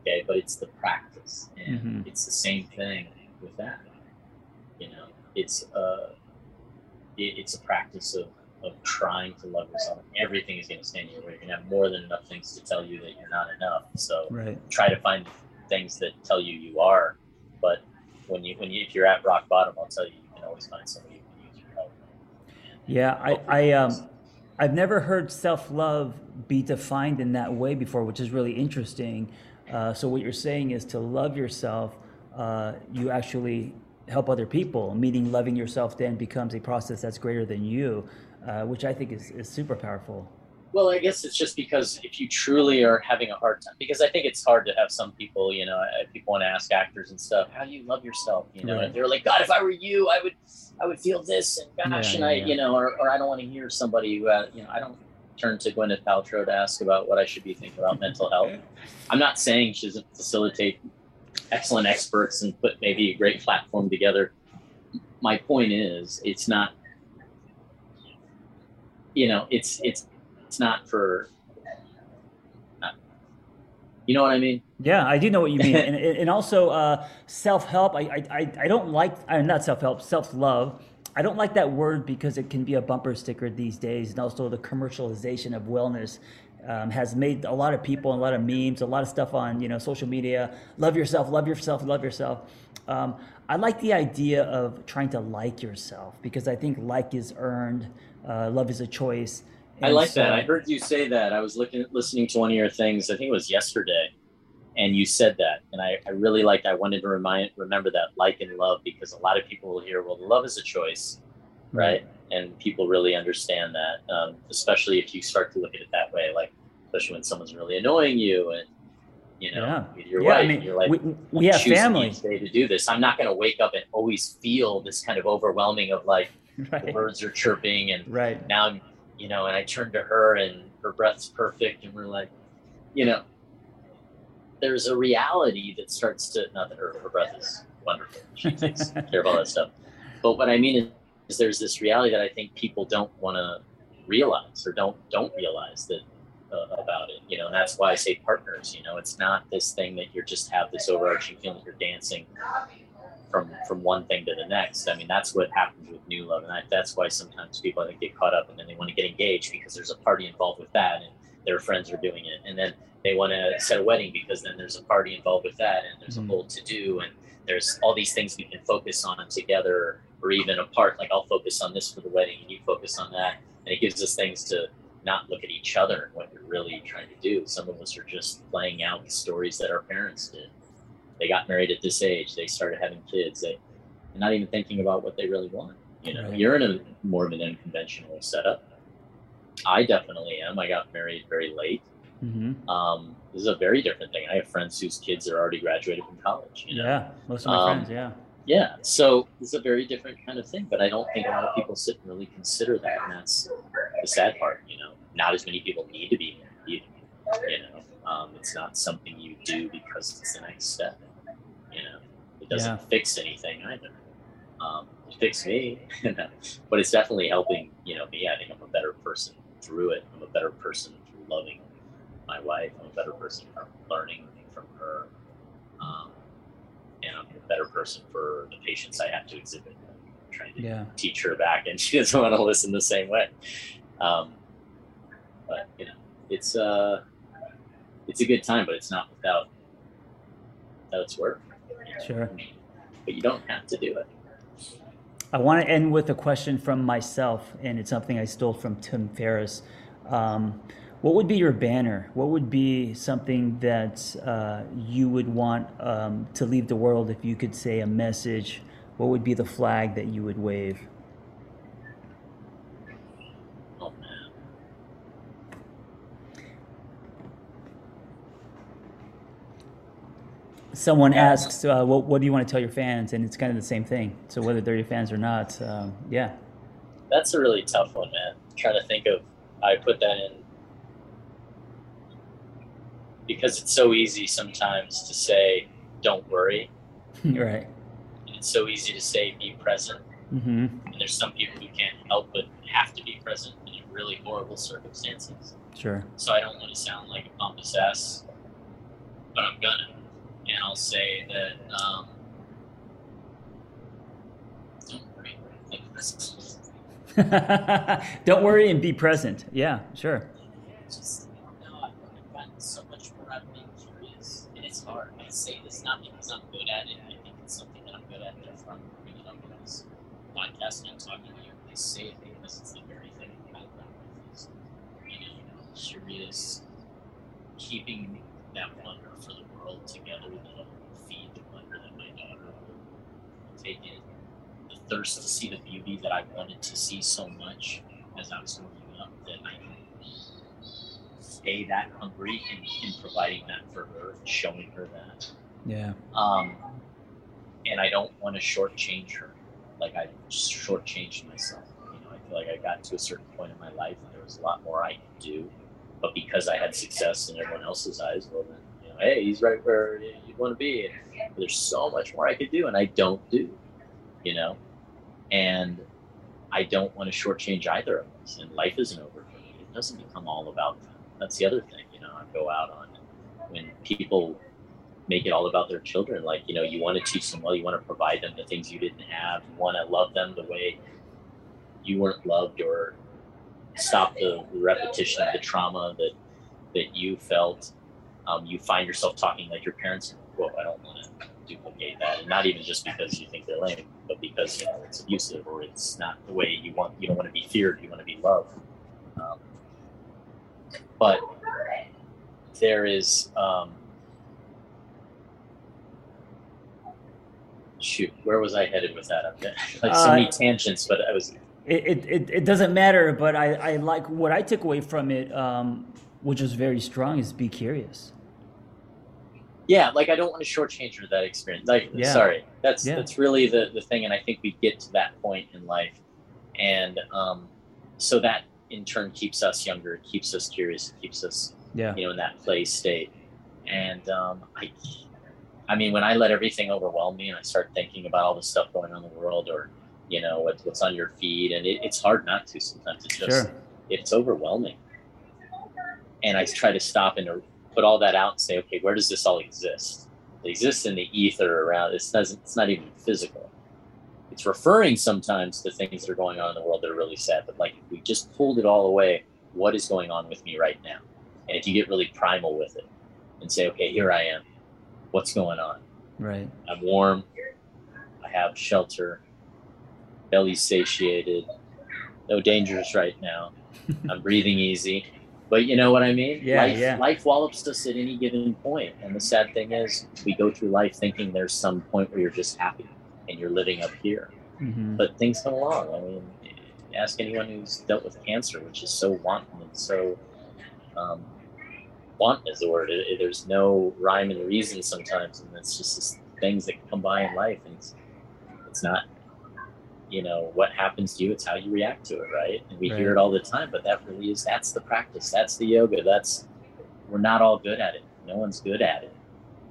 okay but it's the practice and mm-hmm. it's the same thing with that you know it's uh it, it's a practice of of trying to love yourself everything is going to stand in your way you're going to have more than enough things to tell you that you're not enough so right. try to find things that tell you you are but when you when you if you're at rock bottom i'll tell you you can always find somebody who can use your help yeah i i um I've never heard self love be defined in that way before, which is really interesting. Uh, so what you're saying is to love yourself, uh, you actually help other people. Meaning, loving yourself then becomes a process that's greater than you, uh, which I think is, is super powerful. Well, I guess it's just because if you truly are having a hard time, because I think it's hard to have some people, you know, people want to ask actors and stuff, how do you love yourself? You know, right. they're like, God, if I were you, I would, I would feel this, and gosh, yeah, and I, yeah. you know, or, or I don't want to hear somebody who, uh, you know, I don't turn to Gwyneth Paltrow to ask about what I should be thinking about mental health. (laughs) I'm not saying she doesn't facilitate excellent experts and put maybe a great platform together. My point is, it's not, you know, it's it's it's not for. Uh, you know what I mean? Yeah, I do know what you mean, and, and also uh, self help. I, I I don't like. I'm not self help. Self love I don't like that word because it can be a bumper sticker these days, and also the commercialization of wellness um, has made a lot of people, a lot of memes, a lot of stuff on you know social media. Love yourself, love yourself, love yourself. Um, I like the idea of trying to like yourself because I think like is earned, uh, love is a choice. And I like so, that. I heard you say that. I was looking, listening to one of your things. I think it was yesterday, and you said that and I, I really liked i wanted to remind remember that like and love because a lot of people will hear well love is a choice right, and people really understand that um, especially if you start to look at it that way like especially when someone's really annoying you and you know yeah. your yeah, wife I mean, you're like we, we have family to do this i'm not going to wake up and always feel this kind of overwhelming of like (laughs) right. the birds are chirping and right now i'm you know and i turn to her and her breath's perfect and we're like you know there's a reality that starts to not that her, her breath is wonderful. She takes (laughs) care of all that stuff. But what I mean is, is there's this reality that I think people don't want to realize or don't don't realize that uh, about it. You know, and that's why I say partners. You know, it's not this thing that you're just have this overarching feeling you're dancing from from one thing to the next. I mean, that's what happens with new love, and I, that's why sometimes people I think get caught up and then they want to get engaged because there's a party involved with that, and their friends are doing it, and then they want to set a wedding because then there's a party involved with that, and there's mm-hmm. a whole to do, and there's all these things we can focus on together or even apart. Like I'll focus on this for the wedding, and you focus on that, and it gives us things to not look at each other and what you're really trying to do. Some of us are just playing out the stories that our parents did. They got married at this age. They started having kids. They, are not even thinking about what they really want. You know, right. you're in a more of an unconventional setup. I definitely am. I got married very late. Mm-hmm. Um, this is a very different thing. I have friends whose kids are already graduated from college. You know? Yeah, most of my um, friends. Yeah. Yeah, so it's a very different kind of thing, but I don't think a lot of people sit and really consider that, and that's the sad part. You know, not as many people need to be married. You know, um, it's not something you do because it's the next step. You know, it doesn't yeah. fix anything either. Um, it fixed me, (laughs) but it's definitely helping. You know, me. I think I'm a better person through it. I'm a better person through loving my wife. I'm a better person from learning from her. Um, and I'm a better person for the patients I have to exhibit. I'm trying to yeah. teach her back, and (laughs) she doesn't want to listen the same way. Um, but you know, it's uh, it's a good time, but it's not without without its work. Sure. But you don't have to do it. I want to end with a question from myself, and it's something I stole from Tim Ferriss. Um, what would be your banner? What would be something that uh, you would want um, to leave the world if you could say a message? What would be the flag that you would wave? Oh, man. Someone asks, uh, what, what, do you want to tell your fans? And it's kind of the same thing. So whether they're your fans or not, um, yeah. That's a really tough one, man. I'm trying to think of, I put that in because it's so easy sometimes to say, don't worry. (laughs) right. And it's so easy to say, be present. Mm-hmm. And there's some people who can't help but have to be present in really horrible circumstances. Sure. So I don't want to sound like a pompous ass, but I'm gonna. And I'll say that, um, don't worry. (laughs) don't worry and be present. Yeah, sure. Just, not advance so much problem this and it's hard I say this not because I'm good at it. I think it's something that I'm good at. That's why I'm bringing up in this podcast and I'm talking to you. I say it because it's the very thing that I love is, you know, curious, keeping that wonder for the world together that'll feed the wonder that my daughter will take in. The thirst to see the beauty that I wanted to see so much as I was growing up that I could stay that hungry in, in providing that for her, showing her that. Yeah. Um, and I don't want to shortchange her. Like I shortchanged myself. You know, I feel like I got to a certain point in my life and there was a lot more I could do. But because I had success in everyone else's eyes, well then, you know, hey, he's right where you want to be. And there's so much more I could do and I don't do, you know? And I don't want to shortchange either of us. And life isn't over for me. It doesn't become all about that's the other thing, you know, I go out on when people make it all about their children. Like, you know, you want to teach them well, you want to provide them the things you didn't have, you want to love them the way you weren't loved or stop the repetition of the trauma that that you felt. Um, you find yourself talking like your parents. Well, I don't want to duplicate that, and not even just because you think they're lame, but because you know it's abusive or it's not the way you want. You don't want to be feared. You want to be loved. Um, but there is um, shoot where was i headed with that (laughs) like so many uh, tangents but i was it, it, it doesn't matter but I, I like what i took away from it um, which was very strong is be curious yeah like i don't want to shortchange her that experience like yeah. sorry that's yeah. that's really the the thing and i think we get to that point in life and um, so that in turn keeps us younger, keeps us curious, keeps us, yeah. you know, in that play state. And um, I, I mean, when I let everything overwhelm me and I start thinking about all the stuff going on in the world or, you know, what, what's on your feed, and it, it's hard not to sometimes. It's just, sure. it's overwhelming. And I try to stop and put all that out and say, okay, where does this all exist? It exists in the ether around. It's not, it's not even physical. It's referring sometimes to things that are going on in the world that are really sad. But like if we just pulled it all away, what is going on with me right now? And if you get really primal with it and say, okay, here I am. What's going on? Right. I'm warm. I have shelter. Belly's satiated. No dangers right now. (laughs) I'm breathing easy. But you know what I mean? Yeah, life, yeah. life wallops us at any given point. And the sad thing is, we go through life thinking there's some point where you're just happy and you're living up here. hmm But things come along. I mean, ask anyone who's dealt with cancer, which is so wanton and so um, wanton is the word. It, it- there's no rhyme and reason sometimes, and it's just this things that come by in life, and it's, it's not, you know, what happens to you. It's how you react to it, right? And we hear it all the time, but that really is that's the practice. That's the yoga. That's we're not all good at it. No one's good at it.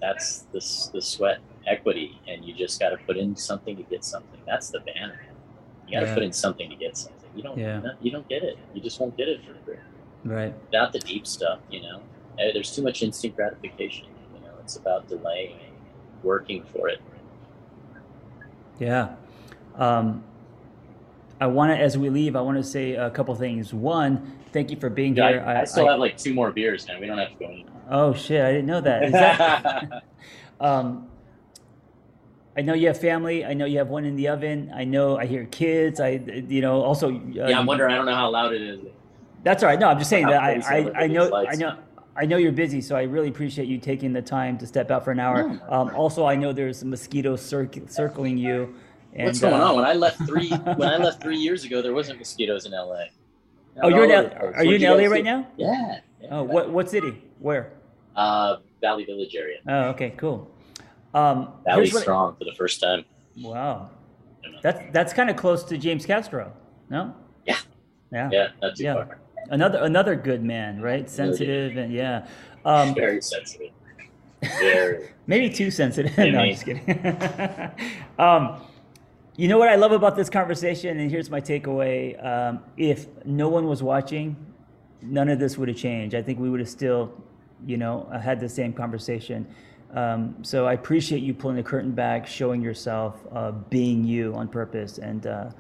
That's the the sweat equity, and you just got to put in something to get something. That's the banner. You got to Yeah. put in something to get something. You don't. Yeah. You don't get it. You just won't get it for free. Right. Not the deep stuff, you know. Eh, There's too much instant gratification. You know, it's about delaying, working for it. Yeah. Um, I want to, as we leave, I want to say a couple things. One, thank you for being Yeah, here. I, I still have like two more beers, man. We don't have to go anywhere. Oh shit! I didn't know that. Is that (laughs) um, I know you have family. I know you have one in the oven. I know I hear kids. I, you know, also. Uh, yeah, I'm wondering. I don't know how loud it is. That's all right. No, I'm just saying that I, I, I know, I know, I know you're busy, so I really appreciate you taking the time to step out for an hour. Um, also, I know there's mosquitoes circ- circling you. And, What's going uh, on? When I left three, (laughs) when I left three years ago, there wasn't mosquitoes in LA. Oh, you're in All L- over the place. are you in LA right now? Yeah. yeah. Oh, what what city? Where? Uh, Valley Village area. Oh, okay, cool. Um, Valley Strong for the first time. Wow, that's that's kind of close to James Castro. No. Yeah. Yeah. Yeah, not too Yeah. far. Another another good man, right? Sensitive and yeah. Um, Very sensitive. Very. (laughs) Maybe too sensitive. (laughs) No, I'm just kidding. um, you know what I love about this conversation, and here's my takeaway: um, if no one was watching, none of this would have changed. I think we would have still, you know, uh, had the same conversation. Um, so I appreciate you pulling the curtain back, showing yourself, uh, being you on purpose, and uh,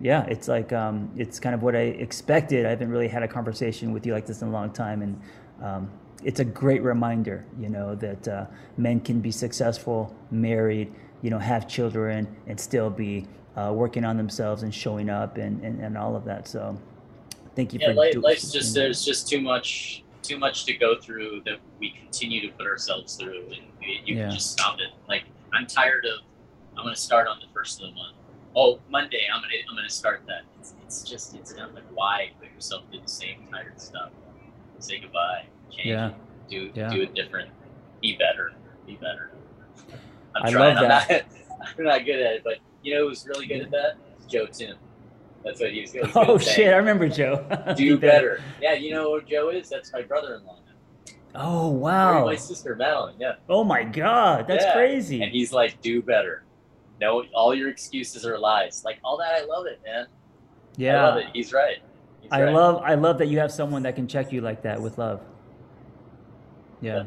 yeah, it's like um, it's kind of what I expected. I haven't really had a conversation with you like this in a long time, and um, it's a great reminder, you know, that uh, men can be successful, married, you know, have children, and still be uh, working on themselves and showing up and, and, and all of that. So, thank you Yeah, for life, do- life's just there's just too much too much to go through that we continue to put ourselves through, and you, you Yeah. can just stop it. Like I'm tired of. I'm gonna start on the first of the month. Oh, Monday. I'm gonna I'm gonna start that. It's, it's just it's not like why put yourself through the same tired stuff. Say goodbye. Change. Yeah. Do Yeah. do it different. Be better. Be better. I'm I trying. love I'm that. not. (laughs) I'm not good at it, but you know who's really good at that? Joe Tim. That's what he's, he's (laughs) good Oh at saying shit! I remember Joe. (laughs) do better. Yeah, you know who Joe is? That's my brother-in-law. Oh wow! My sister Madeline. Yeah, Oh my god, that's Yeah. crazy. and he's like, do better. No, all your excuses are lies. Like all that, I love it, man. yeah, I love it. He's right. He's I right. love I love that you have someone that can check you like that with love. Yeah, All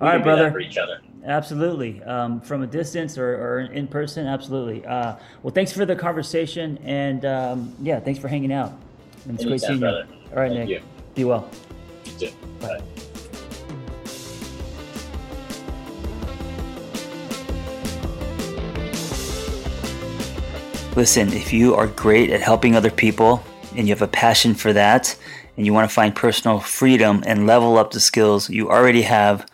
right, can do that brother. For each other. Absolutely. Um, from a distance or, or in person, absolutely. Uh, well, thanks for the conversation, and um, yeah, thanks for hanging out. And it's great seeing brother. you. All right, Thank Nick. you. Be well. You too. Bye. Listen, if you are great at helping other people and you have a passion for that and you want to find personal freedom and level up the skills you already have,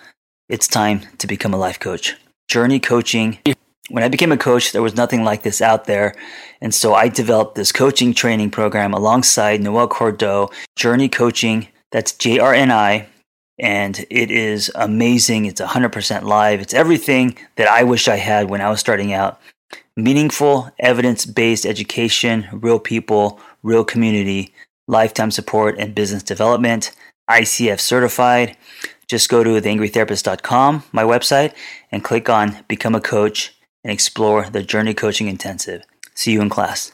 it's time to become a life coach. Journey coaching. When I became a coach, there was nothing like this out there. And so I developed this coaching training program alongside Noel Cordeau, Journey Coaching. That's J R N I. And it is amazing. It's 100% live. It's everything that I wish I had when I was starting out meaningful, evidence based education, real people, real community, lifetime support, and business development. ICF certified. Just go to theangrytherapist.com, my website, and click on Become a Coach and explore the Journey Coaching Intensive. See you in class.